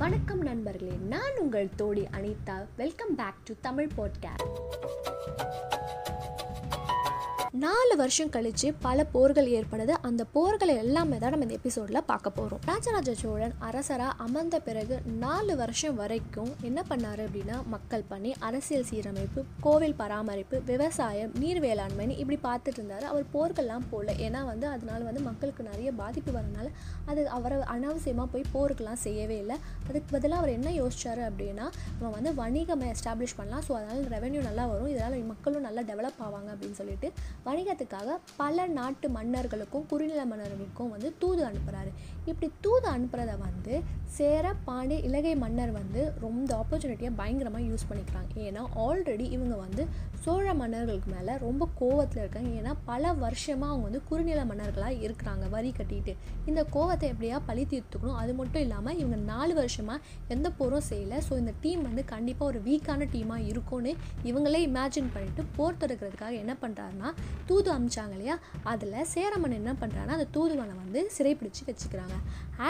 வணக்கம் நண்பர்களே நான் உங்கள் தோழி Anitha. Welcome back to Tamil podcast நாலு வருஷம் கழிச்சு பல போர்கள் ஏற்படுது அந்த போர்களை எல்லாமே தான் நம்ம இந்த எபிசோடில் பார்க்க போகிறோம் ராஜராஜ சோழன் அரசராக அமர்ந்த பிறகு நாலு வருஷம் வரைக்கும் என்ன பண்ணாரு அப்படின்னா மக்கள் பணி அரசியல் சீரமைப்பு கோவில் பராமரிப்பு விவசாயம் நீர் வேளாண்மைன்னு இப்படி பார்த்துட்டு இருந்தார். அவர் போர்கள்லாம் போகல ஏன்னா வந்து அதனால வந்து மக்களுக்கு நிறைய பாதிப்பு வரனால அது அவரை அனாவசியமாக போய் போருக்கெல்லாம் செய்யவே இல்லை. அதுக்கு பதிலாக அவர் என்ன யோசிச்சாரு அப்படின்னா நம்ம வந்து வணிகம் எஸ்டாப்ளிஷ் பண்ணலாம். ஸோ அதனால் ரெவென்யூ நல்லா வரும். இதனால் மக்களும் நல்லா டெவலப் ஆவாங்க அப்படின்னு சொல்லிட்டு வணிகத்துக்காக பல நாட்டு மன்னர்களுக்கும் குறுநில மன்னர்களுக்கும் வந்து தூது அனுப்புகிறாரு இப்படி தூது அனுப்புகிறத வந்து சேர பாண்டிய இலங்கை மன்னர் வந்து ரொம்ப ஆப்பர்ச்சுனிட்டியை பயங்கரமாக யூஸ் பண்ணிக்கிறாங்க. ஏன்னா ஆல்ரெடி இவங்க வந்து சோழ மன்னர்களுக்கு மேலே ரொம்ப கோவத்தில் இருக்காங்க. ஏன்னா பல வருஷமாக அவங்க வந்து குறுநில மன்னர்களாக இருக்கிறாங்க வரி கட்டிட்டு. இந்த கோவத்தை எப்படியா பழி தீர்த்துக்கணும்? அது மட்டும் இல்லாமல் இவங்க நாலு வருஷமாக எந்த போரும் செய்யலை. ஸோ இந்த டீம் வந்து கண்டிப்பாக ஒரு வீக்கான டீமாக இருக்கும்னு இவங்களே இமேஜின் பண்ணிட்டு போர் தொடுக்கிறதுக்காக என்ன பண்ணுறாருன்னா தூது அமிச்சாங்க இல்லையா? அதில் சேரமன் என்ன பண்ணுறான்னா அந்த தூதுவனை வந்து சிறைப்பிடிச்சு வச்சுக்கிறாங்க.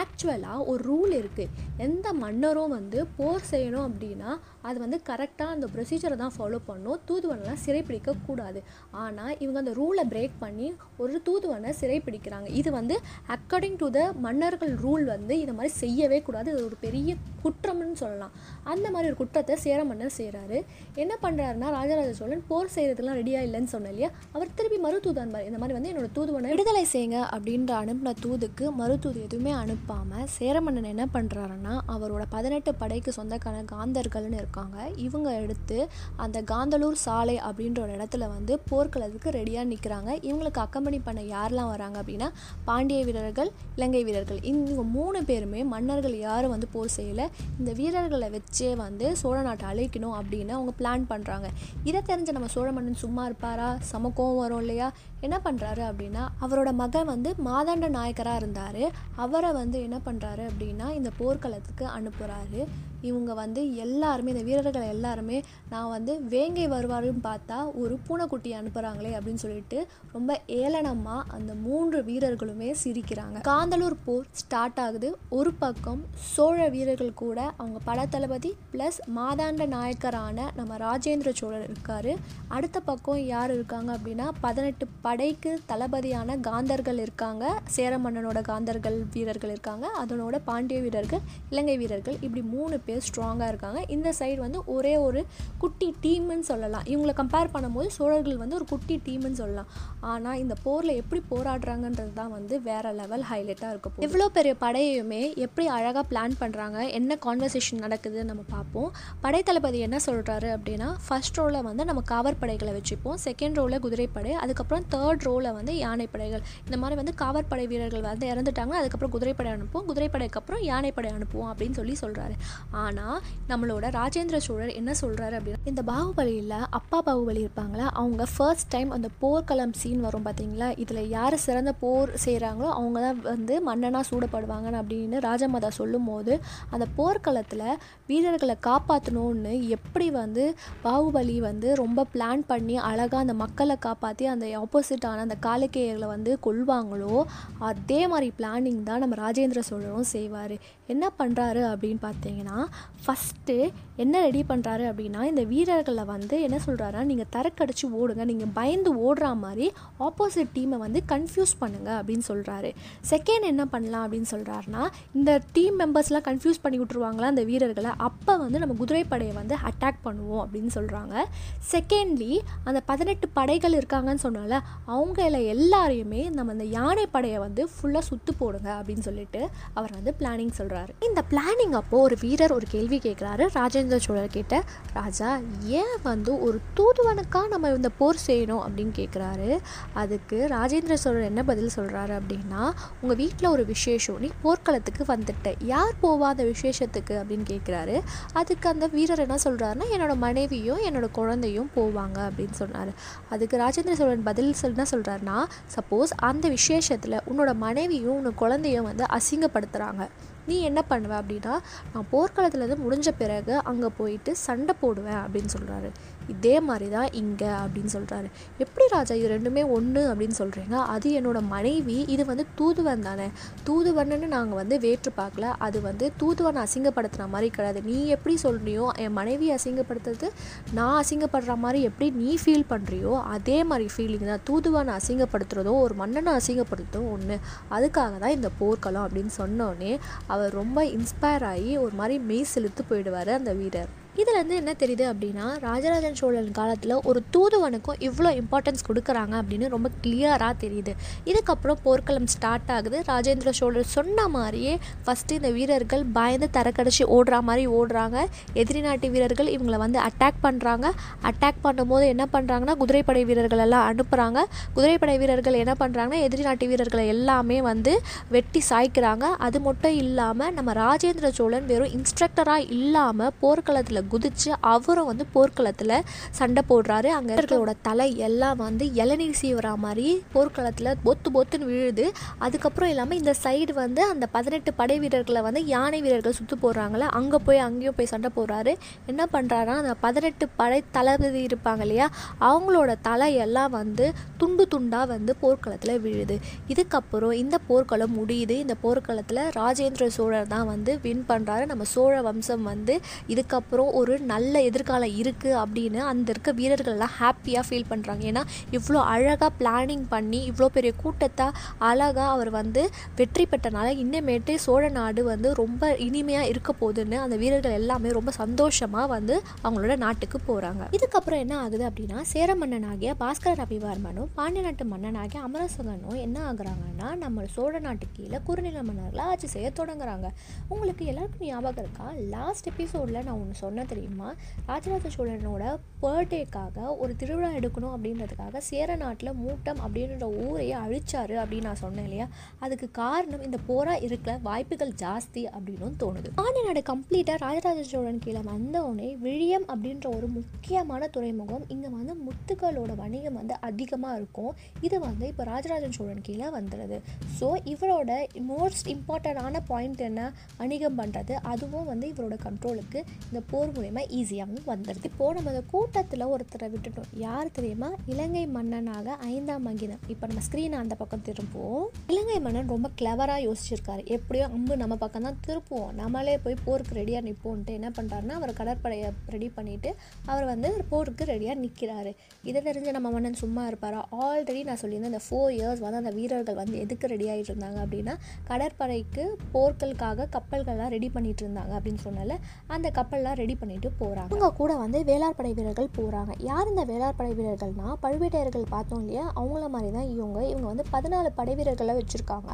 ஆக்சுவலாக ஒரு ரூல் இருக்குது எந்த மன்னரும் வந்து போர் செய்யணும் அப்படின்னா அது வந்து கரெக்டாக அந்த ப்ரொசீஜரை தான் ஃபாலோ பண்ணணும். தூதுவனெலாம் சிறைப்பிடிக்கக்கூடாது ஆனால் இவங்க அந்த ரூலை பிரேக் பண்ணி ஒரு தூதுவனை சிறைப்பிடிக்கிறாங்க. இது வந்து அக்கார்டிங் டு த மன்னர்கள் ரூல் வந்து இந்த மாதிரி செய்யவே கூடாது. இது ஒரு பெரிய குற்றம்னு சொல்லலாம். அந்த மாதிரி ஒரு குற்றத்தை சேர மன்னர் செய்கிறாரு என்ன பண்ணுறாருன்னா ராஜராஜ சோழன் போர் செய்கிறதுலாம் ரெடியாக இல்லைன்னு சொன்ன இல்லையா? அவர் திருப்பி மறுதூது மாதிரி இந்த மாதிரி வந்து என்னோட தூதுவனை விடுதலை செய்யுங்க அப்படின்ற அனுப்பின தூதுக்கு மறுதூது எதுவுமே அனுப்பாமல் சேரமன்னன் என்ன பண்ணுறாருன்னா அவரோட பதினெட்டு படைக்கு சொந்தக்கான காந்தர்கள்னு இருக்காங்க. இவங்க எடுத்து அந்த காந்தலூர் சாலை அப்படின்ற ஒரு இடத்துல வந்து போர்க்களத்துக்கு ரெடியாக நிற்கிறாங்க இவங்களுக்கு அக்கம்பனி பண்ண யாரெல்லாம் வராங்க அப்படின்னா பாண்டிய வீரர்கள் இலங்கை வீரர்கள். இவங்க மூணு பேருமே மன்னர்கள் யாரும் வந்து போர் செய்யலை. இந்த வீரர்களை வச்சே வந்து சோழ நாட்டை அழிக்கணும் அப்படின்னு அவங்க பிளான் பண்ணுறாங்க இதை தெரிஞ்ச நம்ம சோழ மன்னன் சும்மா இருப்பாரா? சமக்கோவம் வரும் இல்லையா? என்ன பண்ணுறாரு அப்படின்னா அவரோட மகன் வந்து மாதாண்ட நாயக்கராக இருந்தார். அவரை வந்து என்ன பண்ணுறாரு அப்படின்னா இந்த போர்க்களத்துக்கு அனுப்புகிறாரு இவங்க வந்து எல்லாருமே இந்த வீரர்கள் எல்லாருமே நான் வந்து வேங்கை வருவாருன்னு பார்த்தா ஒரு பூனைக்குட்டி அனுப்புகிறாங்களே அப்படின்னு சொல்லிட்டு ரொம்ப ஏளனமாக அந்த மூன்று வீரர்களுமே சிரிக்கிறாங்க. காந்தலூர் போர் ஸ்டார்ட் ஆகுது. ஒரு பக்கம் சோழ வீரர்கள் கூட அவங்க படத்தளபதி ப்ளஸ் மாதாண்ட நாயக்கரான நம்ம ராஜேந்திர சோழர் இருக்கார். அடுத்த பக்கம் யார் இருக்காங்க அப்படின்னா பதினெட்டு படைக்கு தளபதியான காந்தர்கள் இருக்காங்க. சேர மன்னனோட காந்தர்கள் வீரர்கள் இருக்காங்க. அதனோட பாண்டிய வீரர்கள் இலங்கை வீரர்கள் இப்படி மூணு பேர் ஸ்ட்ராங்காக இருக்காங்க. இந்த சைடு வந்து ஒரே ஒரு குட்டி டீம்னு சொல்லலாம். இவங்களை கம்பேர் பண்ணும்போது சோழர்கள் வந்து ஒரு குட்டி டீம்னு சொல்லலாம். ஆனால் இந்த போரில் எப்படி போராடுறாங்கன்றது தான் வந்து வேற லெவல் ஹைலைட்டாக இருக்கும் எவ்வளோ பெரிய படையுமே எப்படி அழகாக பிளான் பண்ணுறாங்க என்ன கான்வர்சேஷன் நடக்குதுன்னு நம்ம பார்ப்போம். படைத்தளபதி என்ன சொல்கிறாரு அப்படின்னா ஃபர்ஸ்ட் ரோவில் வந்து நம்ம காவற்படைகளை வச்சுப்போம். செகண்ட் ரோவில் குதிரைப்படை அதுக்கப்புறம் தேர்ட் ரோவில் வந்து யானைப்படைகள் இந்த மாதிரி வந்து காவற்படை வீரர்கள் வந்து இறந்துட்டாங்க. அதுக்கப்புறம் குதிரைப்படை அனுப்புவோம். குதிரைப்படைக்கு அப்புறம் யானைப்படை அனுப்புவோம் அப்படின்னு சொல்லி சொல்கிறாரு ஆனால் நம்மளோட ராஜேந்திர சோழர் என்ன சொல்கிறாரு அப்படின்னா இந்த பாகுபலியில் அப்பா பாகுபலி இருப்பாங்களா? அவங்க ஃபர்ஸ்ட் டைம் அந்த போர்க்களம் சீன் வரும் பார்த்தீங்களா இதில் யார் சிறந்த போர் செய்கிறாங்களோ அவங்க தான் வந்து மன்னனாக சூடப்படுவாங்க அப்படின்னு ராஜமாதா சொல்லும் போது அந்த போர்க்களத்தில் வீரர்களை காப்பாற்றணும்னு எப்படி வந்து பாகுபலி வந்து ரொம்ப பிளான் பண்ணி அழகாக அந்த மக்களை காப்பாற்றி அந்த ஆப்போசிட்டான அந்த காலக்கேயர்களை வந்து கொள்வாங்களோ அதே மாதிரி பிளானிங் தான் நம்ம ராஜேந்திர சோழரும் செய்வார். என்ன பண்ணுறாரு அப்படின்னு பார்த்தீங்கன்னா ஃபஸ்ட்டு என்ன ரெடி பண்ணுறாரு அப்படின்னா இந்த வீரர்களை வந்து என்ன சொல்கிறாருன்னா நீங்கள் தரக்கடிச்சு ஓடுங்க நீங்கள் பயந்து ஓடுற மாதிரி ஆப்போசிட் டீமை வந்து கன்ஃபியூஸ் பண்ணுங்கள் அப்படின்னு சொல்கிறாரு செகண்ட் என்ன பண்ணலாம் அப்படின்னு சொல்கிறாருன்னா இந்த டீம் மெம்பர்ஸ்லாம் கன்ஃபியூஸ் பண்ணி விட்ருவாங்களா அந்த வீரர்களை அப்போ வந்து நம்ம குதிரைப்படையை வந்து அட்டாக் பண்ணுவோம் அப்படின்னு சொல்கிறாங்க செகண்ட்லி அந்த பதினெட்டு படைகள் இருக்காங்கன்னு சொன்னால அவங்கள எல்லாரையுமே நம்ம அந்த யானை படையை வந்து ஃபுல்லாக சுற்று போடுங்க அப்படின்னு சொல்லிட்டு அவர் வந்து பிளானிங் சொல்கிறாரு இந்த பிளானிங் அப்போது ஒரு வீரர் ஒரு கேள்வி கேட்குறாரு ராஜேந்திர சோழர் கிட்ட ராஜா ஏன் வந்து ஒரு தூதுவனுக்காக நம்ம இந்த போர் செய்யணும்? அப்படின்னு கேட்குறாரு அதுக்கு ராஜேந்திர சோழர் என்ன பதில் சொல்கிறாரு அப்படின்னா உங்கள் வீட்டில் ஒரு விசேஷம் நீ போர்க்களத்துக்கு வந்துட்ட. யார் போவா அந்த விசேஷத்துக்கு? அப்படின்னு கேட்குறாரு அதுக்கு அந்த வீரர் என்ன சொல்கிறாருன்னா என்னோட மனைவியும் என்னோட குழந்தையும் போவாங்க. அப்படின்னு சொன்னார். அதுக்கு ராஜேந்திர சோழன் பதில் சொல் என்ன சொல்கிறாருன்னா சப்போஸ் அந்த விசேஷத்தில் உன்னோட மனைவியும் உன்னோட குழந்தையும் வந்து அசிங்கப்படுத்துகிறாங்க நீ என்ன பண்ணுவ அப்படின்னா நான் போர்க்களத்துலேருந்து முடிஞ்ச பிறகு அங்கே போயிட்டு சண்டை போடுவேன் அப்படின்னு சொல்கிறாரு இதே மாதிரி தான் இங்கே அப்படின்னு சொல்கிறாரு எப்படி ராஜா இது ரெண்டுமே ஒன்று அப்படின்னு சொல்கிறீங்க அது என்னோட மனைவி இது வந்து தூதுவன் தானே. தூதுவன்னு நாங்கள் வந்து வேற்று பார்க்கல. அது வந்து தூதுவன் அசிங்கப்படுத்துகிற மாதிரி கிடையாது. நீ எப்படி சொல்கிறியோ என் மனைவி அசிங்கப்படுத்துறது நான் அசிங்கப்படுற மாதிரி எப்படி நீ ஃபீல் பண்ணுறியோ அதே மாதிரி ஃபீலிங் தான். தூதுவனை அசிங்கப்படுத்துகிறதோ ஒரு மன்னனை அசிங்கப்படுத்துறதும் ஒன்று அதுக்காக தான் இந்த போர்க்களம் அப்படின்னு சொன்னோடனே அவர் ரொம்ப இன்ஸ்பயர் ஆகி ஒரு மாதிரி மெய் செலுத்து போயிடுவார் அந்த வீரர். இதுலேருந்து என்ன தெரியுது அப்படின்னா ராஜராஜன் சோழன் காலத்தில் ஒரு தூதுவனுக்கும் இவ்வளோ இம்பார்ட்டன்ஸ் கொடுக்குறாங்க அப்படின்னு ரொம்ப கிளியராக தெரியுது. இதுக்கப்புறம் போர்க்களம் ஸ்டார்ட் ஆகுது. ராஜேந்திர சோழர் சொன்ன மாதிரியே ஃபஸ்ட்டு இந்த வீரர்கள் பயந்து தரக்கடிச்சு ஓடுற மாதிரி ஓடுறாங்க. எதிரி நாட்டு வீரர்கள் இவங்களை வந்து அட்டாக் பண்ணுறாங்க அட்டாக் பண்ணும்போது என்ன பண்ணுறாங்கன்னா குதிரைப்படை வீரர்கள் எல்லாம் அனுப்புகிறாங்க குதிரைப்படை வீரர்கள் என்ன பண்ணுறாங்கன்னா எதிரி நாட்டு வீரர்களை எல்லாமே வந்து வெட்டி சாய்க்கிறாங்க. அது மட்டும் இல்லாமல் நம்ம ராஜேந்திர சோழன் வெறும் இன்ஸ்ட்ரக்டராக இல்லாமல் போர்க்களத்தில் குதித்து அவரும் வந்து போர்க்களத்தில் சண்டை போடுறாரு. அங்கே இருக்கிறோட தலை எல்லாம் வந்து இளநீர் சீவரா மாதிரி போர்க்களத்தில் பொத்து பொத்துன்னு விழுது. அதுக்கப்புறம் இல்லாமல் இந்த சைடு வந்து அந்த பதினெட்டு படை வீரர்களை வந்து யானை வீரர்கள் சுற்று போடுறாங்களே அங்கே போய் அங்கேயும் போய் சண்டை போடுறாரு. என்ன பண்ணுறாருன்னா அந்த பதினெட்டு படை தளபதி இருப்பாங்க இல்லையா அவங்களோட தலையெல்லாம் வந்து துண்டு துண்டாக வந்து போர்க்களத்தில் விழுது. இதுக்கப்புறம் இந்த போர்க்களம் முடியுது. இந்த போர்க்களத்தில் ராஜேந்திர சோழர் தான் வந்து வின் பண்ணுறாரு நம்ம சோழ வம்சம் வந்து இதுக்கப்புறம் ஒரு நல்ல எதிர்காலம் இருக்குது அப்படின்னு அந்த இருக்க வீரர்கள் எல்லாம் ஹாப்பியாக ஃபீல் பண்ணுறாங்க ஏன்னா இவ்வளோ அழகாக பிளானிங் பண்ணி இவ்வளோ பெரிய கூட்டத்தை அழகாக அவர் வந்து வெற்றி பெற்றனால இன்னமேட்டு சோழ நாடு வந்து ரொம்ப இனிமையாக இருக்க போகுதுன்னு அந்த வீரர்கள் எல்லாமே ரொம்ப சந்தோஷமாக வந்து அவங்களோட நாட்டுக்கு போகிறாங்க இதுக்கப்புறம் என்ன ஆகுது அப்படின்னா சேர மன்னனாகிய பாஸ்கர ரவிவர்மனும் பாண்டிய நாட்டு மன்னனாகிய அமரசகனும் என்ன ஆகுறாங்கன்னா நம்ம சோழ நாட்டு கீழே குறுநில மன்னர்களை ஆட்சி செய்ய தொடங்குறாங்க. உங்களுக்கு எல்லாருக்கும் ஞாபகம் இருக்கா? லாஸ்ட் எபிசோடில் நான் ஒன்று சொன்னேன். தெரியுமா? ராஜராஜ சோழனோட பர்டேக்காக ஒரு திருவிழா எடுக்கணும் அப்படின்றதுக்காக சேர நாட்டில் மூட்டம் அப்படின்ற ஊரையே அழிச்சாரு அப்படின்னு நான் சொன்னேன் இல்லையா? அதுக்கு காரணம் இந்த போரா இருக்கிற வாய்ப்புகள் ஜாஸ்தி அப்படின்னும் தோணுது. பாண்டிய நாடு கம்ப்ளீட்டாக ராஜராஜ சோழன் கீழே வந்தவுடனே விழியம் அப்படின்ற ஒரு முக்கியமான துறைமுகம் இங்கே வந்து முத்துக்களோட வணிகம் வந்து அதிகமாக இருக்கும். இது வந்து இப்போ ராஜராஜன் சோழன் கீழே வந்துடுது ஸோ இவரோட மோஸ்ட் இம்பார்ட்டண்டான பாயிண்ட் என்ன? வணிகம் பண்ணுறது அதுவும் வந்து இவரோட கண்ட்ரோலுக்கு இந்த போர் மூலயமா ஈஸியாகவும் வந்துடுது இப்போது நம்ம அந்த கூட்டத்தில் ஒருத்தரை விட்டுட்டோம். யார் தெரியுமா? இலங்கை மன்னனாக ஐந்தாம் மகிதம் இப்போ நம்ம ஸ்க்ரீனை அந்த பக்கம் திரும்புவோம். இலங்கை மன்னன் ரொம்ப கிளவராக யோசிச்சிருக்காரு. எப்படியோ அம்பு நம்ம பக்கம் தான் திருப்புவோம். நம்மளே போய் போருக்கு ரெடியாக நிற்போன்ட்டு என்ன பண்ணுறாருன்னா அவர் கடற்படையை ரெடி பண்ணிவிட்டு அவர் வந்து போருக்கு ரெடியாக நிற்கிறாரு இதை தெரிஞ்சு நம்ம மன்னன் சும்மா இருப்பாரா? ஆல்ரெடி நான் சொல்லியிருந்தேன் அந்த ஃபோர் இயர்ஸ் வந்து அந்த வீரர்கள் வந்து எதுக்கு ரெடி ஆகிட்டு இருந்தாங்க அப்படின்னா கடற்படைக்கு போர்களுக்காக கப்பல்கள்லாம் ரெடி பண்ணிட்டு இருந்தாங்க அப்படின்னு சொன்னால அந்த கப்பல்லாம் ரெடி பண்ணிட்டு போகிறாங்க அவங்க கூட வந்து வேளார் படை வீரர்கள் போகிறாங்க யார் இந்த வேளார் படை வீரர்கள்னா பழுவேட்டையர்கள் பார்த்தோம் இல்லையா? அவங்கள மாதிரி தான் இவங்க இவங்க வந்து பதினாலு படை வீரர்களை வச்சுருக்காங்க.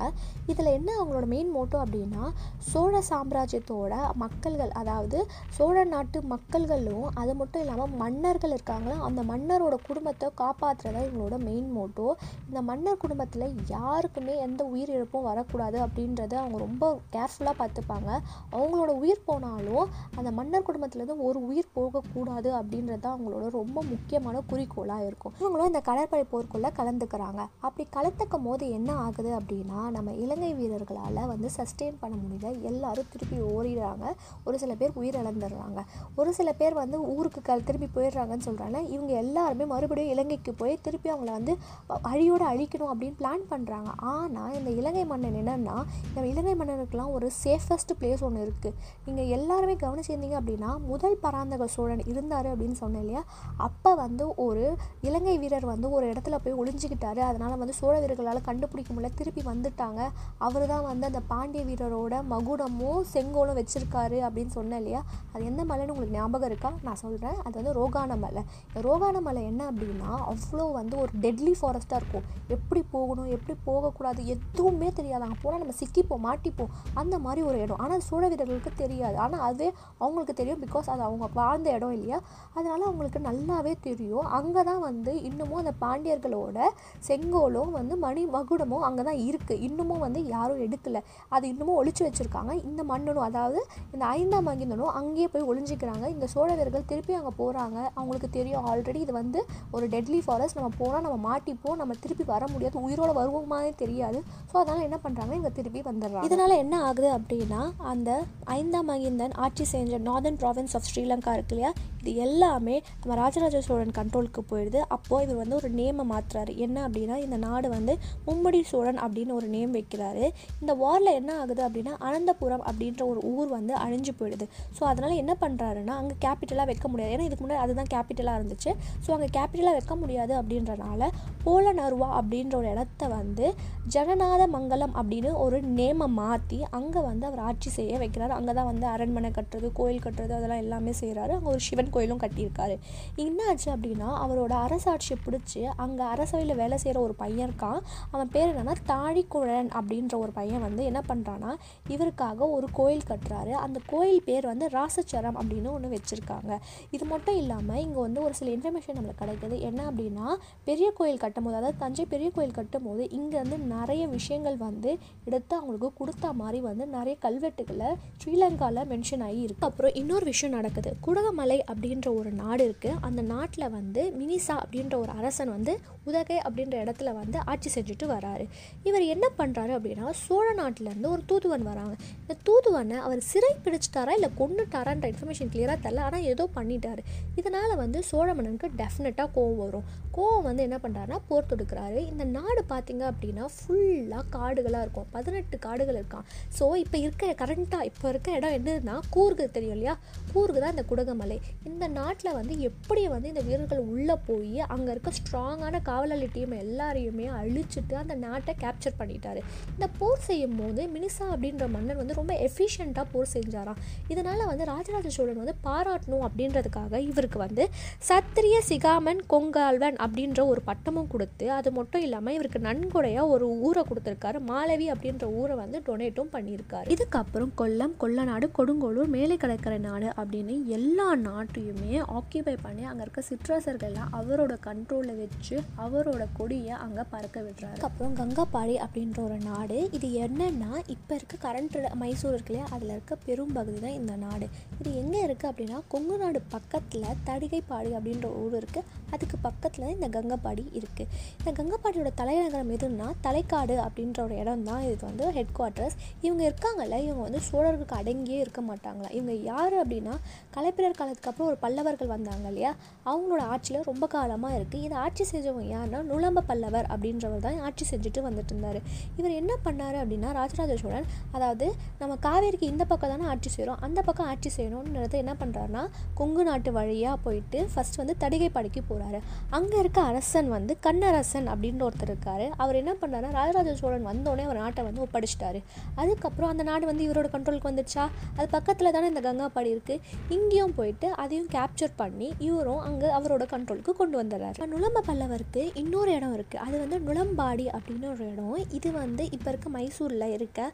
இதில் என்ன அவங்களோட மெயின் மோட்டோ அப்படின்னா சோழ சாம்ராஜ்யத்தோட மக்கள்கள் அதாவது சோழ நாட்டு மக்கள்களும் அது மட்டும் இல்லாமல் மன்னர்கள் இருக்காங்களோ அந்த மன்னரோட குடும்பத்தை காப்பாற்றுறதா இவங்களோட மெயின் மோட்டோ இந்த மன்னர் குடும்பத்தில் யாருக்குமே எந்த உயிர் இழப்பும் வரக்கூடாது அப்படின்றத அவங்க ரொம்ப கேர்ஃபுல்லாக பார்த்துப்பாங்க. அவங்களோட உயிர் போனாலும் அந்த மன்னர் குடும்பத்துலேருந்து ஒரு உயிர் போகக்கூடாது அப்படின்றது தான் அவங்களோட ரொம்ப முக்கியமான குறிக்கோளாக இருக்கும். இவங்களும் இந்த கடற்படை போர்க்குள்ளே கலந்துக்கிறாங்க. அப்படி கலந்துக்கும் போது என்ன ஆகுது அப்படின்னா நம்ம இலங்கை வீரர்களால் வந்து சஸ்டெயின் பண்ண முடியல. எல்லாரும் திருப்பி ஓடிடுறாங்க. ஒரு சில பேர் உயிரிழந்துடுறாங்க. ஒரு சில பேர் வந்து ஊருக்கு க திருப்பி போயிடுறாங்கன்னு சொல்கிறாங்க இவங்க எல்லாருமே மறுபடியும் இலங்கைக்கு போய் திருப்பி அவங்கள வந்து அழியோடு அழிக்கணும் அப்படின்னு பிளான் பண்ணுறாங்க ஆனால் இந்த இலங்கை மன்னன் என்னென்னா நம்ம இலங்கை மன்னனுக்குலாம் ஒரு சேஃபஸ்ட் பிளேஸ் ஒன்று இருக்குது நீங்கள் எல்லாருமே கவனிச்சிருந்தீங்க அப்படின்னா முதல் பராந்தக சோழன் இருந்தார் அப்படின்னு சொன்னேன் இல்லையா? அப்போ வந்து ஒரு இலங்கை வீரர் வந்து ஒரு இடத்துல போய் ஒளிஞ்சிக்கிட்டாரு. அதனால் வந்து சோழ வீரர்களால் கண்டுபிடிக்க முடியல. திருப்பி வந்துட்டாங்க. அவர் தான் வந்து அந்த பாண்டிய வீரரோட மகுடமும் செங்கோலும் வச்சுருக்காரு அப்படின்னு சொன்னேன் இல்லையா? அது எந்த மலைன்னு உங்களுக்கு ஞாபகம் இருக்கா? நான் சொல்கிறேன் அது வந்து ரோகான மலை. ரோகான மலை என்ன அப்படின்னா அவ்வளோ வந்து ஒரு டெட்லி ஃபாரஸ்ட்டாக இருக்கும். எப்படி போகணும் எப்படி போகக்கூடாது எதுவுமே தெரியாது. அங்கே போனால் நம்ம சிக்கிப்போம் மாட்டிப்போம். அந்த மாதிரி ஒரு இடம். ஆனால் சோழ வீரர்களுக்கு தெரியாது. ஆனால் அதுவே அவங்களுக்கு தெரியும் பிகாஸ் அது அவங்க வாழ்ந்த இடம் இல்லையா? அதனால் அவங்களுக்கு நல்லாவே தெரியும். அங்கே தான் வந்து இன்னமும் அந்த பாண்டியர்களோட செங்கோலும் வந்து மணி மகுடமும் அங்கே தான் இருக்குது இன்னமும் வந்து யாரும் எடுக்கலை. அது இன்னமும் ஒழிச்சு வச்சுருக்காங்க. இந்த மன்னனும் அதாவது இந்த ஐந்தாம் மகிந்தனும் அங்கேயே போய் ஒளிஞ்சிக்கிறாங்க. இந்த சோழ வீரர்கள் திருப்பி அங்கே போகிறாங்க அவங்களுக்கு தெரியும் ஆல்ரெடி இது வந்து ஒரு டெட்லி ஃபாரஸ்ட் நம்ம போனால் நம்ம மாட்டிப்போம். நம்ம திருப்பி வர முடியாது. உயிரோட வருவோமானே தெரியாது. ஸோ அதனால் என்ன பண்ணுறாங்க இங்கே திருப்பி வந்துடுறாங்க. இதனால் என்ன ஆகுது அப்படின்னா அந்த ஐந்தாம் மகிந்தன் ஆட்சி செஞ்ச நார்தன் ப்ராவின்ஸ் ஆஃப் ஸ்ரீலங்கா இருக்கு இல்லையா இது எல்லாமே நம்ம ராஜராஜ சோழன் கண்ட்ரோலுக்கு போயிடுது. அப்போது இவர் வந்து ஒரு நேமை மாற்றுறாரு என்ன அப்படின்னா இந்த நாடு வந்து மும்மடி சோழன் அப்படின்னு ஒரு நேம் வைக்கிறாரு. இந்த வாரில் என்ன ஆகுது அப்படின்னா அனந்தபுரம் அப்படின்ற ஒரு ஊர் வந்து அழிஞ்சு போயிடுது. ஸோ அதனால் என்ன பண்ணுறாருன்னா அங்கே கேபிட்டலாக வைக்க முடியாது. ஏன்னா இதுக்கு முன்னாடி அதுதான் கேபிட்டலாக இருந்துச்சு. ஸோ அங்கே கேபிட்டலாக வைக்க முடியாது அப்படின்றனால போலனருவா அப்படின்ற ஒரு இடத்த வந்து ஜனநாத மங்கலம் அப்படின்னு ஒரு நேமை மாற்றி அங்கே வந்து அவர் ஆட்சி செய்ய வைக்கிறார். அங்கே தான் வந்து அரண்மனை கட்டுறது கோயில் கட்டுறது அதெல்லாம் எல்லாமே செய்கிறாரு அங்கே ஒரு சிவன் கோயிலும் கட்டியிருக்காரு. என்ன ஆச்சு அப்படின்னா அவரோட அரசாட்சியை பிடிச்சி அங்கே அரசவையில் வேலை செய்கிற ஒரு பையன் இருக்கான். அவன் பேர் என்னென்னா தாழிக்குழன் அப்படின்ற ஒரு பையன் வந்து என்ன பண்ணுறான்னா இவருக்காக ஒரு கோயில் கட்டுறாரு. அந்த கோயில் பேர் வந்து ராசச்சரம் அப்படின்னு ஒன்று வச்சுருக்காங்க. இது மட்டும் இல்லாமல் இங்கே வந்து ஒரு சில இன்ஃபர்மேஷன் நம்மளுக்கு கிடைக்குது. என்ன அப்படின்னா பெரிய கோயில் கட்டும்போது அதாவது தஞ்சை பெரிய கோயில் கட்டும்போது இங்கேருந்து நிறைய விஷயங்கள் வந்து எடுத்து அவங்களுக்கு கொடுத்த மாதிரி வந்து நிறைய கல்வெட்டுகளை ஸ்ரீலங்காவில் மென்ஷன் ஆகி இருக்கு. அப்புறம் இன்னொரு விஷயம் நடக்குது. குடகமலை அப்படின்ற ஒரு நாடு இருக்குது அந்த நாட்டில் வந்து மினிசா அப்படின்ற ஒரு அரசன் வந்து உதகை அப்படின்ற இடத்துல வந்து ஆட்சி செஞ்சுட்டு வராரு. இவர் என்ன பண்ணுறாரு அப்படின்னா சோழ நாட்டிலேருந்து ஒரு தூதுவன் வராங்க. இந்த தூதுவனை அவர் சிறை பிடிச்சிட்டாரா இல்லை கொண்டுட்டாரான்ற இன்ஃபர்மேஷன் கிளியராக தெரில ஆனால் ஏதோ பண்ணிட்டாரு. இதனால் வந்து சோழ மன்னனுக்கு டெஃபினட்டாக கோவம் வரும். கோவம் வந்து என்ன பண்ணுறாருன்னா போர் தொடுக்கிறாரு. இந்த நாடு பார்த்தீங்க அப்படின்னா ஃபுல்லாக காடுகளாக இருக்கும். பதினெட்டு காடுகள் இருக்கான் ஸோ இப்போ இருக்க கரண்ட்டாக இப்போ இருக்க இடம் என்னதுன்னா கூர்கு தெரியும் இல்லையா? கூர்கு தான் இந்த குடகமலை. இந்த நாட்டில் வந்து எப்படி வந்து இந்த வீரர்கள் உள்ளே போய் அங்கே இருக்க ஸ்ட்ராங்கான காவலாளி டீம் எல்லாரையுமே அழிச்சிட்டு அந்த நாட்டை கேப்சர் பண்ணிட்டாரு. இந்த போர் செய்யும் போது மினிசா அப்படின்ற மன்னர் வந்து ரொம்ப எஃபிஷியண்ட்டாக போர் செஞ்சாராம். இதனால் வந்து ராஜராஜ சோழன் வந்து பாராட்டணும் அப்படின்றதுக்காக இவருக்கு வந்து சத்திரிய சிகாமன் கொங்கால்வன் அப்படின்ற ஒரு பட்டமும் கொடுத்து அது மட்டும் இல்லாமல் இவருக்கு நன்கொடையாக ஒரு ஊரை கொடுத்துருக்காரு. மாலவி அப்படின்ற ஊரை வந்து டொனேட்டும் பண்ணியிருக்காரு. இதுக்கப்புறம் கொல்லம் கொல்லநாடு கொடுங்கோளூர் மேலே கடற்கரை நாடு அப்படின்னு எல்லா நாட்டையுமே ஆக்கியபை பண்ணி அங்கே இருக்க சிற்றரசர்கள்லாம் அவரோட கண்ட்ரோலில் வச்சு அவரோட கொடியை அங்கே பறக்க விடுறாரு. அப்புறம் கங்காபாடி அப்படின்ற ஒரு நாடு இது என்னன்னா இப்போ இருக்க கரண்ட் மைசூர் இருக்குல்லையா அதில் இருக்க பெரும்பகுதி தான் இந்த நாடு. இது எங்கே இருக்குது அப்படின்னா கொங்கு நாடு பக்கத்தில் தடிகைப்பாடி அப்படின்ற ஊர் இருக்குது அதுக்கு பக்கத்தில் இந்த கங்கப்பாடி இருக்குது இந்த கங்கப்பாடியோட தலைநகரம் எதுன்னா தலைக்காடு அப்படின்ற ஒரு இடம் தான் இது வந்து ஹெட் குவார்ட்டர்ஸ் இவங்க இருக்காங்கல்ல இவங்க வந்து சோழர்களுக்கு அடங்கியே இருக்க மாட்டாங்களா? இவங்க யார் அப்படின்னா கலைப்பிரர் காலத்துக்கு அப்புறம் ஒரு பல்லவர்கள் வந்தாங்க இல்லையா? அவங்களோட ஆட்சியில் ரொம்ப காலமாக இருக்குது இதை ஆட்சி செஞ்சவங்க யாருன்னா நுழம்ப பல்லவர் அப்படின்றவர் தான் ஆட்சி செஞ்சுட்டு வந்துட்டு இருந்தார். இவர் என்ன பண்ணார் அப்படின்னா ராஜராஜ சோழன் அதாவது நம்ம காவேரிக்கு இந்த பக்கம் தானே ஆட்சி செய்கிறோம் அந்த பக்கம் ஆட்சி செய்யணுன்றது என்ன பண்ணுறாருனா கொங்கு நாட்டு வழியாக போயிட்டு ஃபர்ஸ்ட் வந்து தடிகைப்பாடிக்கு போகிறாரு அங்கே இருக்க அரசன் வந்து கண்ணரசன் அப்படின்ற ஒருத்தர் இருக்கார். அவர் என்ன பண்ணாருன்னா ராஜராஜ சோழன் வந்தோடனே அவர் நாட்டை வந்து ஒப்படைச்சிட்டாரு. அதுக்கப்புறம் அந்த நாடு வந்து இவரோட கண்ட்ரோலுக்கு வந்துச்சா அது பக்கத்தில் தானே இந்த கங்காப்பாடி இருக்குது இங்கேயும் போயிட்டு அதையும் கேப்சர் பண்ணி இவரும் அங்கே அவரோட கண்ட்ரோலுக்கு கொண்டு வந்துடுறாரு. நுளம்ப பல்லவருக்கு இன்னொரு இடம் இருக்குது அது வந்து நுளம்பாடி அப்படின்னு ஒரு இடம். இது வந்து இப்போ இருக்க மைசூரில் இருக்க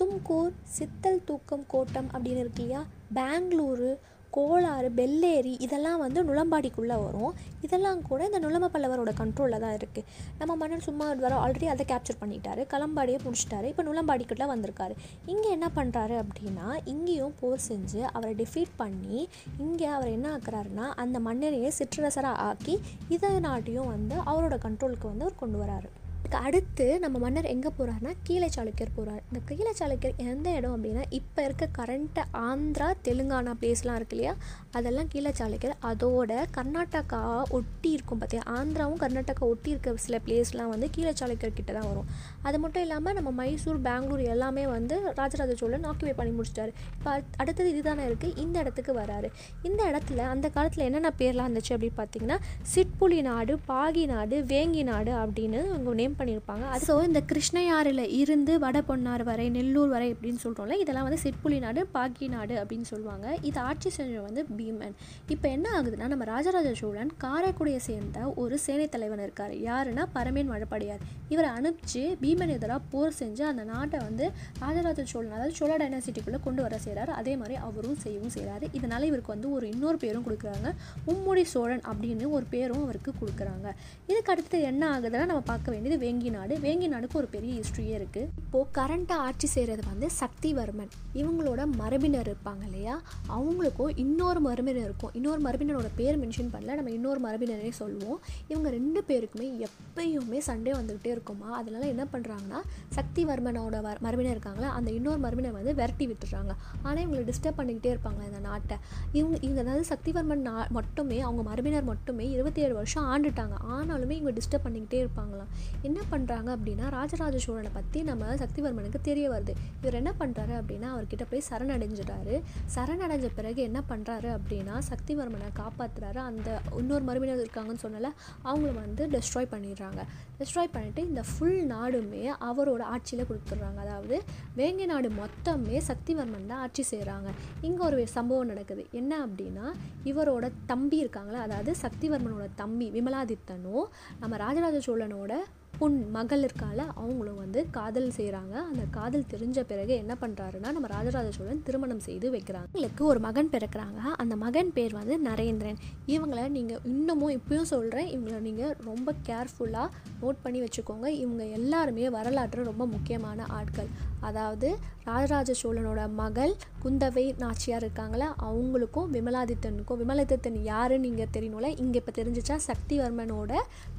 தும்கூர் சித்தல் தூக்கம் கோட்டம் அப்படின்னு இருக்கு இல்லையா? பெங்களூரு கோளாறு பெல்லேரி இதெல்லாம் வந்து நுழம்பாடிக்குள்ளே வரும். இதெல்லாம் கூட இந்த நுழம்ப பல்லவரோட கண்ட்ரோலில் தான் இருக்குது நம்ம மன்னன் சும்மா வர ஆல்ரெடி அதை கேப்சர் பண்ணிட்டாரு. களம்பாடியை முடிச்சிட்டாரு. இப்போ நுளம்பாடிக்குள்ளே வந்திருக்காரு. இங்கே என்ன பண்ணுறாரு அப்படின்னா இங்கேயும் போர் செஞ்சு அவரை டிஃபீட் பண்ணி இங்கே அவர் என்ன ஆக்குறாருன்னா அந்த மன்னரையே சிற்றரசராக ஆக்கி இதை நாட்டையும் வந்து அவரோட கண்ட்ரோலுக்கு வந்து அவர் கொண்டு வராரு. அடுத்து நம்ம மன்னர் எங்கே போகிறாருன்னா கீழே சாளுக்கியர் போகிறார் இந்த கீழே சாளுக்கியர் எந்த இடம் அப்படின்னா இப்போ இருக்க கரண்ட்டு ஆந்திரா தெலுங்கானா பிளேஸ்லாம் இருக்கு இல்லையா? அதெல்லாம் கீழே சாளுக்கியர். அதோட கர்நாடகா ஒட்டி இருக்கும் பார்த்தியா ஆந்திராவும் கர்நாடகா ஒட்டி இருக்க சில பிளேஸ்லாம் வந்து கீழே சாளுக்கியர் கிட்ட தான் வரும். அது மட்டும் இல்லாமல் நம்ம மைசூர் பெங்களூர் எல்லாமே வந்து ராஜராஜ சோழன் ஆக்கிபை பண்ணி முடிச்சிட்டாரு. இப்போ அடுத்தது இதுதானே இருக்குது இந்த இடத்துக்கு வராரு. இந்த இடத்துல அந்த காலத்தில் என்னென்ன பேர்லாம் இருந்துச்சு அப்படின்னு பார்த்தீங்கன்னா சிட்புலி நாடு பாகி நாடு வேங்கி நாடு அப்படின்னு அவங்க நேம் பண்ணியிருப்பாங்க. அது ஸோ இந்த கிருஷ்ணயாறில் இருந்து வட பொன்னார் வரை நெல்லூர் வரை அப்படின்னு சொல்கிறோம்ல இதெல்லாம் வந்து சிற்புலி நாடு பாக்கி நாடு அப்படின்னு சொல்லுவாங்க. இது ஆட்சி செஞ்ச வந்து பீமன். இப்போ என்ன ஆகுதுன்னா நம்ம ராஜராஜ சோழன் காரைக்குடியை சேர்ந்த ஒரு சேனை தலைவன் இருக்கார். யாருன்னா பரமேன் வழப்படியார். இவரை அனுப்பிச்சு பீமன் எதிராக போர் செஞ்சு அந்த நாட்டை வந்து ராஜராஜ சோழன் அதாவது சோழ டைனாசிட்டிக்குள்ளே கொண்டு வர செய்கிறாரு அதே மாதிரி அவரும் செய்யவும் செய்கிறாரு இதனால் இவருக்கு வந்து ஒரு இன்னொரு பேரும் கொடுக்குறாங்க. மும்முடி சோழன் அப்படின்னு ஒரு பேரும் அவருக்கு கொடுக்குறாங்க. இதுக்கு அடுத்து என்ன ஆகுதுன்னா நம்ம பார்க்க வேண்டியது வேங்கி நாடு வேங்கி நாடுக்கு ஒரு பெரிய ஹிஸ்ட்ரியே இருக்குது இப்போது கரண்ட்டாக ஆட்சி செய்கிறது வந்து சக்திவர்மன். இவங்களோட மரபினர் இருப்பாங்க இல்லையா? அவங்களுக்கும் இன்னொரு மரபினர் இருக்கும். இன்னொரு மரபினரோட பேர் மென்ஷன் பண்ணல. நம்ம இன்னொரு மரபினரே சொல்லுவோம். இவங்க ரெண்டு பேருக்குமே எப்பயுமே சண்டே வந்துக்கிட்டே இருக்குமா? அதனால என்ன பண்ணுறாங்கன்னா சக்திவர்மனோட வர மரபினர் இருக்காங்களா? அந்த இன்னொரு மரபினர் வந்து விரட்டி விட்டுறாங்க. ஆனால் இவங்களை டிஸ்டர்ப் பண்ணிக்கிட்டே இருப்பாங்க இந்த நாட்டை. இவங்க இவங்க அதாவது சக்திவர்மன் நா மட்டுமே அவங்க மரபினர் மட்டுமே இருபத்தி ஏழு வருஷம் ஆண்டுட்டாங்க. ஆனாலுமே இவங்க டிஸ்டர்ப் பண்ணிக்கிட்டே இருப்பாங்களாம். என்ன பண்ணுறாங்க அப்படின்னா ராஜராஜ சோழனை பற்றி நம்ம சக்திவர்மனுக்கு தெரிய வருது. இவர் என்ன பண்ணுறாரு அப்படின்னா அவர் அவர்கிட்ட போய் சரணடைஞ்சிட்டாரு சரணடைஞ்ச பிறகு என்ன பண்ணுறாரு அப்படின்னா சக்திவர்மனை காப்பாற்றுறாரு அந்த இன்னொரு மரபினர் இருக்காங்கன்னு சொன்னல அவங்கள வந்து டெஸ்ட்ராய் பண்ணிடுறாங்க. டெஸ்ட்ராய் பண்ணிவிட்டு இந்த ஃபுல் நாடுமே அவரோட ஆட்சியில் கொடுத்துட்றாங்க. அதாவது வேங்கை நாடு மொத்தமே சக்திவர்மன் தான் ஆட்சி செய்கிறாங்க இங்கே ஒரு சம்பவம் நடக்குது. என்ன அப்படின்னா இவரோட தம்பி இருக்காங்களா அதாவது சக்திவர்மனோட தம்பி விமலாதித்தனும் நம்ம ராஜராஜ சோழனோட பொன் மகள் இருக்கால அவங்களும் வந்து காதல் செய்கிறாங்க அந்த காதல் தெரிஞ்ச பிறகு என்ன பண்ணுறாருன்னா நம்ம ராஜராஜ சோழன் திருமணம் செய்து வைக்கிறாங்க. இவங்களுக்கு ஒரு மகன் பிறக்கிறாங்க. அந்த மகன் பேர் வந்து நரேந்திரன். இவங்களை நீங்கள் இன்னமும் இப்பயும் சொல்கிறேன் இவங்களை நீங்கள் ரொம்ப கேர்ஃபுல்லாக நோட் பண்ணி வச்சுக்கோங்க. இவங்க எல்லாருமே வரலாற்று ரொம்ப முக்கியமான ஆட்கள். அதாவது ராஜராஜ சோழனோட மகள் குந்தவை நாச்சியார் இருக்காங்களே அவங்களுக்கும் விமலாதித்தனுக்கும் விமலாதித்தன் யாருன்னு இங்கே தெரியணும்ல இங்கே இப்போ தெரிஞ்சிச்சா சக்திவர்மனோட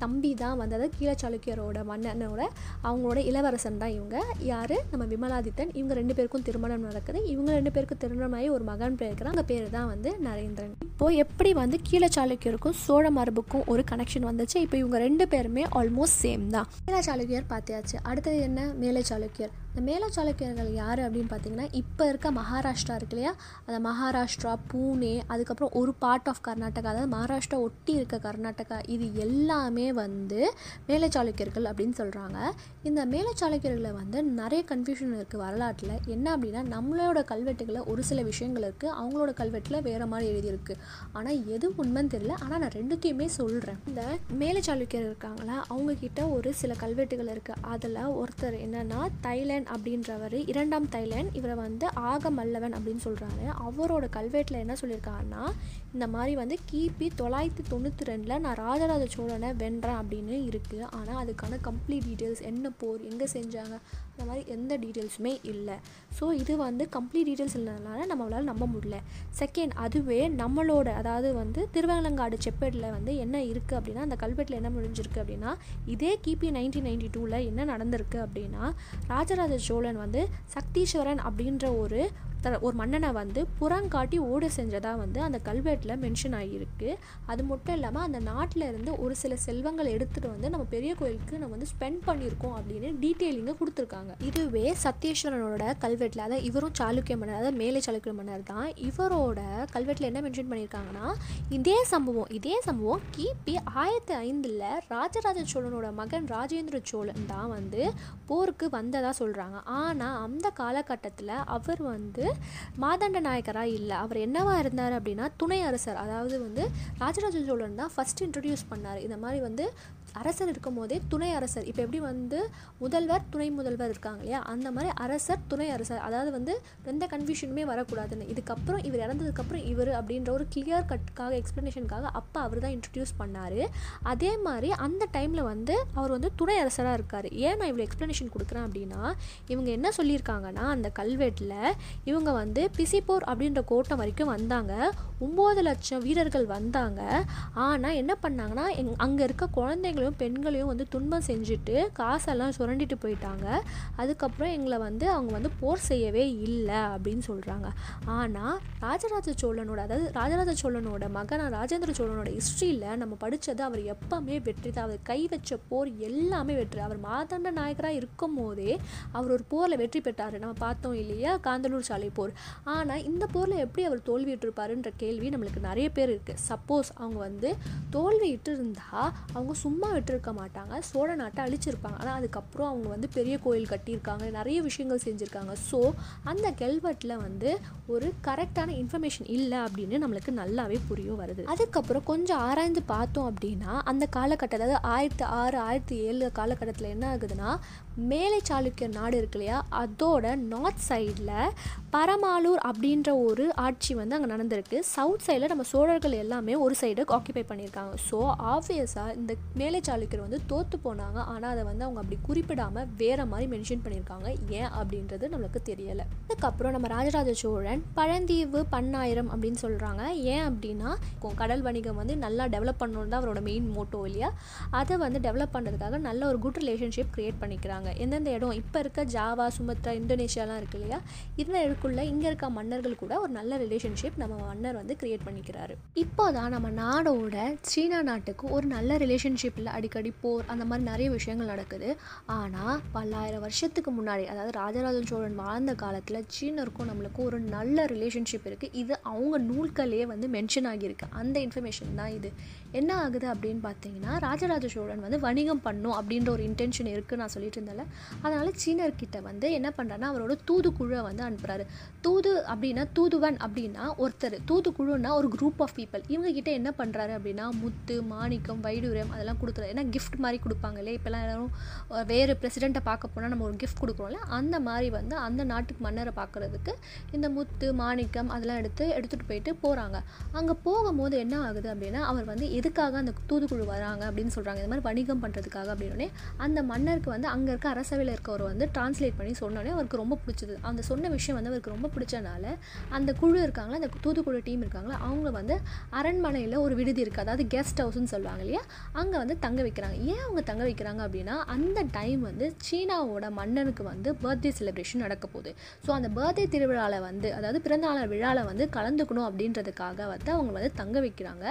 தம்பி தான் வந்தது கீழச்சாளுக்கியரோட மன்னனோட அவங்களோட இளவரசன் தான் இவங்க. யார்? நம்ம விமலாதித்தன். இவங்க ரெண்டு பேருக்கும் திருமணம் நடக்குது. இவங்க ரெண்டு பேருக்கும் திருமணமாகி ஒரு மகன் பிறக்கிறான். அந்த பேர் தான் வந்து நரேந்திரன். இப்போது எப்படி வந்து கீழச்சாளுக்கியருக்கும் சோழ மரபுக்கும் ஒரு கனெக்ஷன் வந்துச்சு? இப்போ இவங்க ரெண்டு பேருமே ஆல்மோஸ்ட் சேம் தான். கீழ சாளுக்கியர் பார்த்தியாச்சு அடுத்தது என்ன? மேலை சாளுக்கியர். இந்த மேல சாளுக்கியர்கள் யார் அப்படின்னு பார்த்தீங்கன்னா இப்போ இருக்க மகாராஷ்டிரா இருக்கு இல்லையா? அந்த மகாராஷ்டிரா பூனே அதுக்கப்புறம் ஒரு பார்ட் ஆஃப் கர்நாடகா அதாவது மகாராஷ்டிரா ஒட்டி இருக்க கர்நாடகா இது எல்லாமே வந்து மேல சாளுக்கியர்கள் அப்படின்னு சொல்கிறாங்க இந்த மேலை சாளுக்கியர்களை வந்து நிறைய கன்ஃபியூஷன் இருக்குது வரலாற்றில். என்ன அப்படின்னா நம்மளோட கல்வெட்டுகளில் ஒரு சில விஷயங்கள் இருக்குது அவங்களோட கல்வெட்டில் வேறு மாதிரி எழுதியிருக்கு. ஆனால் எது உண்மைன்னு தெரியல. ஆனால் நான் ரெண்டுத்தையுமே சொல்கிறேன் இந்த மேலை சாளுக்கியர் இருக்காங்களா அவங்கக்கிட்ட ஒரு சில கல்வெட்டுகள் இருக்குது அதில் ஒருத்தர் என்னென்னா தைலண்ட் அப்படின்றவர் இரண்டாம் தைலன் இவரை வந்து ஆக மல்லவன் அப்படின்னு சொல்கிறாரு அவரோட கல்வெட்டில் என்ன சொல்லியிருக்காருன்னா இந்த மாதிரி வந்து கிபி தொள்ளாயிரத்தி தொண்ணூற்றி ரெண்டில் நான் ராஜராஜ சோழனை வென்றேன் அப்படின்னு இருக்குது ஆனால் அதுக்கான கம்ப்ளீட் டீட்டெயில்ஸ் என்ன போர் எங்கே செஞ்சாங்க அந்த மாதிரி எந்த டீட்டெயில்ஸுமே இல்லை. ஸோ இது வந்து கம்ப்ளீட் டீட்டெயில்ஸ் இல்லைனால நம்மளால் நம்ப முடியல. செகண்ட் அதுவே நம்மளோட அதாவது வந்து திருவங்கலங்காடு செப்பேட்டில் வந்து என்ன இருக்குது அப்படின்னா அந்த கல்வெட்டில் என்ன முடிஞ்சிருக்கு அப்படின்னா இதே கிபி நைன்டீன் நைன்டி டூவில் என்ன நடந்திருக்கு அப்படின்னா ராஜராஜ சோழன் வந்து சக்தீஸ்வரன் அப்படின்ற ஒரு ஒரு மன்னனை வந்து புறங்காட்டி ஓடு செஞ்சதாக வந்து அந்த கல்வெட்டில் மென்ஷன் ஆகியிருக்கு அது மட்டும் இல்லாமல் அந்த நாட்டில் இருந்து ஒரு சில செல்வங்கள் எடுத்துகிட்டு வந்து நம்ம பெரிய கோயிலுக்கு நம்ம வந்து ஸ்பெண்ட் பண்ணியிருக்கோம் அப்படின்னு டீட்டெயிலிங்க கொடுத்துருக்காங்க. இதுவே சத்யேஸ்வரனோட கல்வெட்டில் அதாவது இவரும் சாளுக்கிய மன்னர் அதாவது மேலே சாளுக்கிய மன்னர் தான் இவரோட கல்வெட்டில் என்ன மென்ஷன் பண்ணியிருக்காங்கன்னா இதே சம்பவம் இதே சம்பவம் கிபி ஆயிரத்தி ஐந்தில் ராஜராஜ சோழனோட மகன் ராஜேந்திர சோழன் தான் வந்து போருக்கு வந்ததாக சொல்கிறாங்க ஆனால் அந்த காலகட்டத்தில் அவர் வந்து மாதண்ட நாயக்கராக இல்லை. அவர் என்னவாக இருந்தார் அப்படின்னா துணை அரசர் அதாவது வந்து ராஜராஜ சோழன் தான் ஃபஸ்ட் இன்ட்ரடியூஸ் பண்ணார். இந்த மாதிரி வந்து அரசர் இருக்கும் போதே துணை அரசர். இப்போ எப்படி வந்து முதல்வர் துணை முதல்வர் இருக்காங்க இல்லையா? அந்த மாதிரி அரசர் துணை அரசர். அதாவது வந்து எந்த கன்ஃபியூஷனுமே வரக்கூடாதுன்னு. இதுக்கப்புறம் இவர் இறந்ததுக்கப்புறம் இவர் அப்படின்ற ஒரு கிளியர் கட்டுக்காக எக்ஸ்ப்ளனேஷனுக்காக அப்போ அவர் தான் இன்ட்ரடியூஸ் பண்ணார். அதே மாதிரி அந்த டைமில் வந்து அவர் வந்து துணை அரசராக இருக்கார். ஏன் நான் இவ்வளோ எக்ஸ்ப்ளனேஷன் கொடுக்குறேன் அப்படின்னா இவங்க என்ன சொல்லியிருக்காங்கன்னா அந்த கல்வெட்டில் இவங்க வந்து பிசிப்போர் அப்படின்ற கோட்டம் வரைக்கும் வந்தாங்க. ஒம்பது லட்சம் வீரர்கள் வந்தாங்க. ஆனால் என்ன பண்ணாங்கன்னா எங் அங்கே இருக்க ஆண்களையும் பெண்களையும் வந்து துன்பம் செஞ்சுட்டு காசெல்லாம் சுரண்டிட்டு போயிட்டாங்க. அதுக்கப்புறம் எங்களை வந்து அவங்க வந்து போர் செய்யவே இல்லை அப்படின்னு சொல்கிறாங்க ஆனால் ராஜராஜ சோழனோட அதாவது ராஜராஜ சோழனோட மகன் ராஜேந்திர சோழனோட ஹிஸ்ட்ரியில் நம்ம படித்தது அவர் எப்பவுமே வெற்றி தான் அவர் கை வச்ச போர் எல்லாமே வெற்றி. அவர் மாதண்ட நாயகராக இருக்கும் போதே அவர் ஒரு போரில் வெற்றி பெற்றார். நம்ம பார்த்தோம் இல்லையா? காந்தலூர் சாலை போர். ஆனால் இந்த போரில் எப்படி அவர் தோல்வியிட்டிருப்பாருன்ற கேள்வி நம்மளுக்கு நிறைய பேர் இருக்குது சப்போஸ் அவங்க வந்து தோல்வியிட்டு இருந்தால் அவங்க சும்மா விட்டுருக்க மாட்டாங்க சோழ நாட்டை அழிச்சிருப்பாங்க. ஆனால் அதுக்கப்புறம் அவங்க வந்து பெரிய கோயில் கட்டியிருக்காங்க. நிறைய விஷயங்கள் செஞ்சுருக்காங்க. ஸோ அந்த கெல்வெட்டில் வந்து ஒரு கரெக்டான இன்ஃபர்மேஷன் இல்லை அப்படின்னு நம்மளுக்கு நல்லாவே புரிய வருது. அதுக்கப்புறம் கொஞ்சம் ஆராய்ந்து பார்த்தோம் அப்படின்னா அந்த காலகட்டத்தில் அதாவது ஆயிரத்தி ஆறு ஆயிரத்தி ஏழு காலகட்டத்தில் என்ன ஆகுதுன்னா மேலை சாளுக்கிய நாடு இருக்கு இல்லையா? அதோட நார்த் சைடில் பரமாலூர் அப்படின்ற ஒரு ஆட்சி வந்து அங்கே நடந்திருக்கு. சவுத் சைடில் நம்ம சோழர்கள் எல்லாமே ஒரு சைடு ஆக்கிபை பண்ணியிருக்காங்க. ஸோ ஆப்வியஸாக இந்த மேலை சாளுக்கியர் வந்து தோற்று போனாங்க. ஆனால் அதை வந்து அவங்க அப்படி குறிப்பிடாமல் வேறு மாதிரி மென்ஷன் பண்ணியிருக்காங்க. ஏன் அப்படின்றது நம்மளுக்கு தெரியலை. அதுக்கப்புறம் நம்ம ராஜராஜ சோழன் பழந்தீவு பன்னாயிரம் அப்படின்னு சொல்கிறாங்க ஏன் அப்படின்னா கடல் வணிகம் வந்து நல்லா டெவலப் பண்ணணும் தான் அவரோட மெயின் மோட்டோ இல்லையா? அதை வந்து டெவலப் பண்ணுறதுக்காக நல்ல ஒரு குட் ரிலேஷன்ஷிப் க்ரியேட் பண்ணிக்கிறாங்க. எந்தெந்த இடம்? இப்போ இருக்க ஜாவா சுமத்ரா இந்தோனேஷியாலாம் இருக்கு இல்லையா? இந்த இடக்குள்ள இங்கே இருக்க மன்னர்கள் கூட ஒரு நல்ல ரிலேஷன்ஷிப் நம்ம மன்னர் வந்து க்ரியேட் பண்ணிக்கிறாரு. இப்போ தான் நம்ம நாடோட சீனா நாட்டுக்கு ஒரு நல்ல ரிலேஷன்ஷிப்பில் அடிக்கடி போர் அந்த மாதிரி நிறைய விஷயங்கள் நடக்குது. ஆனால் பல்லாயிரம் வருஷத்துக்கு முன்னாடி அதாவது ராஜராஜ சோழன் வாழ்ந்த காலத்தில் சீனருக்கும் நம்மளுக்கும் ஒரு நல்ல ரிலேஷன்ஷிப் இருக்குது இது அவங்க நூல்களே வந்து மென்ஷன் ஆகியிருக்கு. அந்த இன்ஃபர்மேஷன் தான் இது. என்ன ஆகுது அப்படின்னு பார்த்தீங்கன்னா ராஜராஜ சோழன் வந்து வணிகம் பண்ணும் அப்படின்ற ஒரு இன்டென்ஷன் இருக்குது நான் சொல்லிட்டு இருந்தேன் இருந்தேன்ல அதனால் சீனர்கிட்ட வந்து என்ன பண்ணுறாருன்னா அவரோட தூதுக்குழுவை வந்து அனுப்புகிறாரு தூது அப்படின்னா தூதுவன் அப்படின்னா ஒருத்தர். தூதுக்குழுன்னா ஒரு குரூப் ஆஃப் பீப்புள் இவங்ககிட்ட என்ன பண்ணுறாரு அப்படின்னா முத்து மாணிக்கம் வைடூரியம் அதெல்லாம் கொடுக்குறாரு ஏன்னா கிஃப்ட் மாதிரி கொடுப்பாங்களே இப்போல்லாம் எல்லாரும் வேறு பிரசிடெண்ட்டை பார்க்க போனால் நம்ம ஒரு கிஃப்ட் கொடுக்குறோம்ல அந்த மாதிரி வந்து அந்த நாட்டுக்கு மன்னரை பார்க்குறதுக்கு இந்த முத்து மாணிக்கம் அதெல்லாம் எடுத்து எடுத்துகிட்டு போயிட்டு போகிறாங்க அங்கே போகும்போது என்ன ஆகுது அப்படின்னா அவர் வந்து எதுக்காக அந்த தூதுக்குழு வராங்க அப்படின்னு சொல்கிறாங்க இந்த மாதிரி வணிகம் பண்ணுறதுக்காக அப்படின்னே அந்த மன்னருக்கு வந்து அங்கே இருக்க அரசவையில் இருக்கவர் வந்து டிரான்ஸ்லேட் பண்ணி சொன்னோடனே அவருக்கு ரொம்ப பிடிச்சது. அந்த சொன்ன விஷயம் வந்து அவருக்கு ரொம்ப பிடிச்சனால அந்த குழு இருக்காங்களா அந்த தூதுக்குழு டீம் இருக்காங்களா அவங்க வந்து அரண்மனையில் ஒரு விடுதி இருக்குது அதாவது கெஸ்ட் ஹவுஸ்னு சொல்லுவாங்க இல்லையா? அங்கே வந்து தங்க வைக்கிறாங்க. ஏன் அவங்க தங்க வைக்கிறாங்க அப்படின்னா அந்த டைம் வந்து சீனாவோட மன்னனுக்கு வந்து பர்த்டே செலிப்ரேஷன் நடக்க போகுது. ஸோ அந்த பர்த்டே திருவிழாவில் வந்து அதாவது பிறந்தநாள் விழாவில் வந்து கலந்துக்கணும் அப்படின்றதுக்காக வந்து அவங்க வந்து தங்க வைக்கிறாங்க.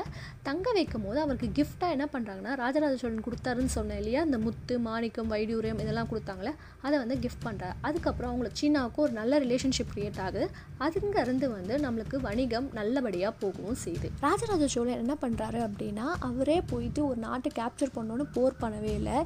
தங்க வைக்கும் போது அவருக்கு கிஃப்டாக என்ன பண்ணுறாங்கன்னா ராஜராஜ சோழன் கொடுத்தாருன்னு சொன்னேன் இல்லையா? இந்த முத்து மாணிக்கம் வைடூரியம் இதெல்லாம் கொடுத்தாங்களே அதை வந்து கிஃப்ட் பண்ணுறாரு அதுக்கப்புறம் அவங்களுக்கு சீனாவுக்கு ஒரு நல்ல ரிலேஷன்ஷிப் க்ரியேட் ஆகுது. அதுங்கேருந்து வந்து நம்மளுக்கு வணிகம் நல்லபடியாக போகவும் செய்யுது. ராஜராஜ சோழன் என்ன பண்ணுறாரு அப்படின்னா அவரே போயிட்டு ஒரு நாட்டை கேப்சர் பண்ணோன்னு போர் பண்ணவே இல்லை.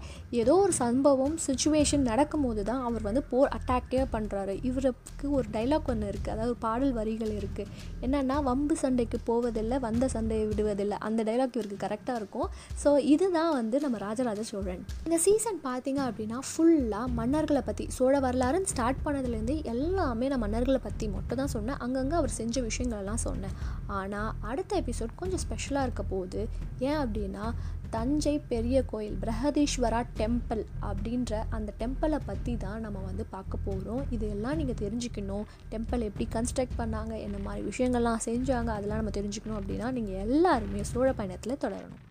ஏதோ ஒரு சம்பவம் சுச்சுவேஷன் நடக்கும்போது தான் அவர் வந்து போர் அட்டாக்டே பண்ணுறாரு இவருக்கு ஒரு டைலாக் ஒன்று இருக்குது அதாவது ஒரு பாடல் வரிகள் இருக்குது என்னென்னா வம்பு சண்டைக்கு போவதில்லை வந்த சண்டையை விடுவதில்லை. அந்த டைலாக் இவருக்கு கரெக்டாக இருக்கும். ஸோ இதுதான் வந்து நம்ம ராஜராஜ சோழன். இந்த சீசன் பார்த்தீங்க அப்படின்னா ஃபுல்லாக மன்னர்களை பற்றி சோழ வரலாறுன்னு ஸ்டார்ட் பண்ணதுலேருந்து எல்லாமே நான் மன்னர்களை பற்றி மட்டும் தான் சொன்னேன். அங்கங்கே அவர் செஞ்ச விஷயங்களெல்லாம் சொன்னேன். ஆனால் அடுத்த எபிசோட் கொஞ்சம் ஸ்பெஷலாக இருக்க போகுது. ஏன் அப்படின்னா தஞ்சை பெரிய கோயில் பிரகதீஸ்வரா டெம்பிள் அப்படின்ற அந்த டெம்பிளை பற்றி தான் நம்ம வந்து பார்க்க போகிறோம் இது எல்லாம் நீங்கள் தெரிஞ்சுக்கணும். டெம்பிள் எப்படி கன்ஸ்ட்ரக்ட் பண்ணாங்க என்ன மாதிரி விஷயங்கள்லாம் செஞ்சாங்க அதெல்லாம் நம்ம தெரிஞ்சுக்கணும் அப்படின்னா நீங்கள் எல்லாருமே சோழ பயணத்தில் தொடரணும்.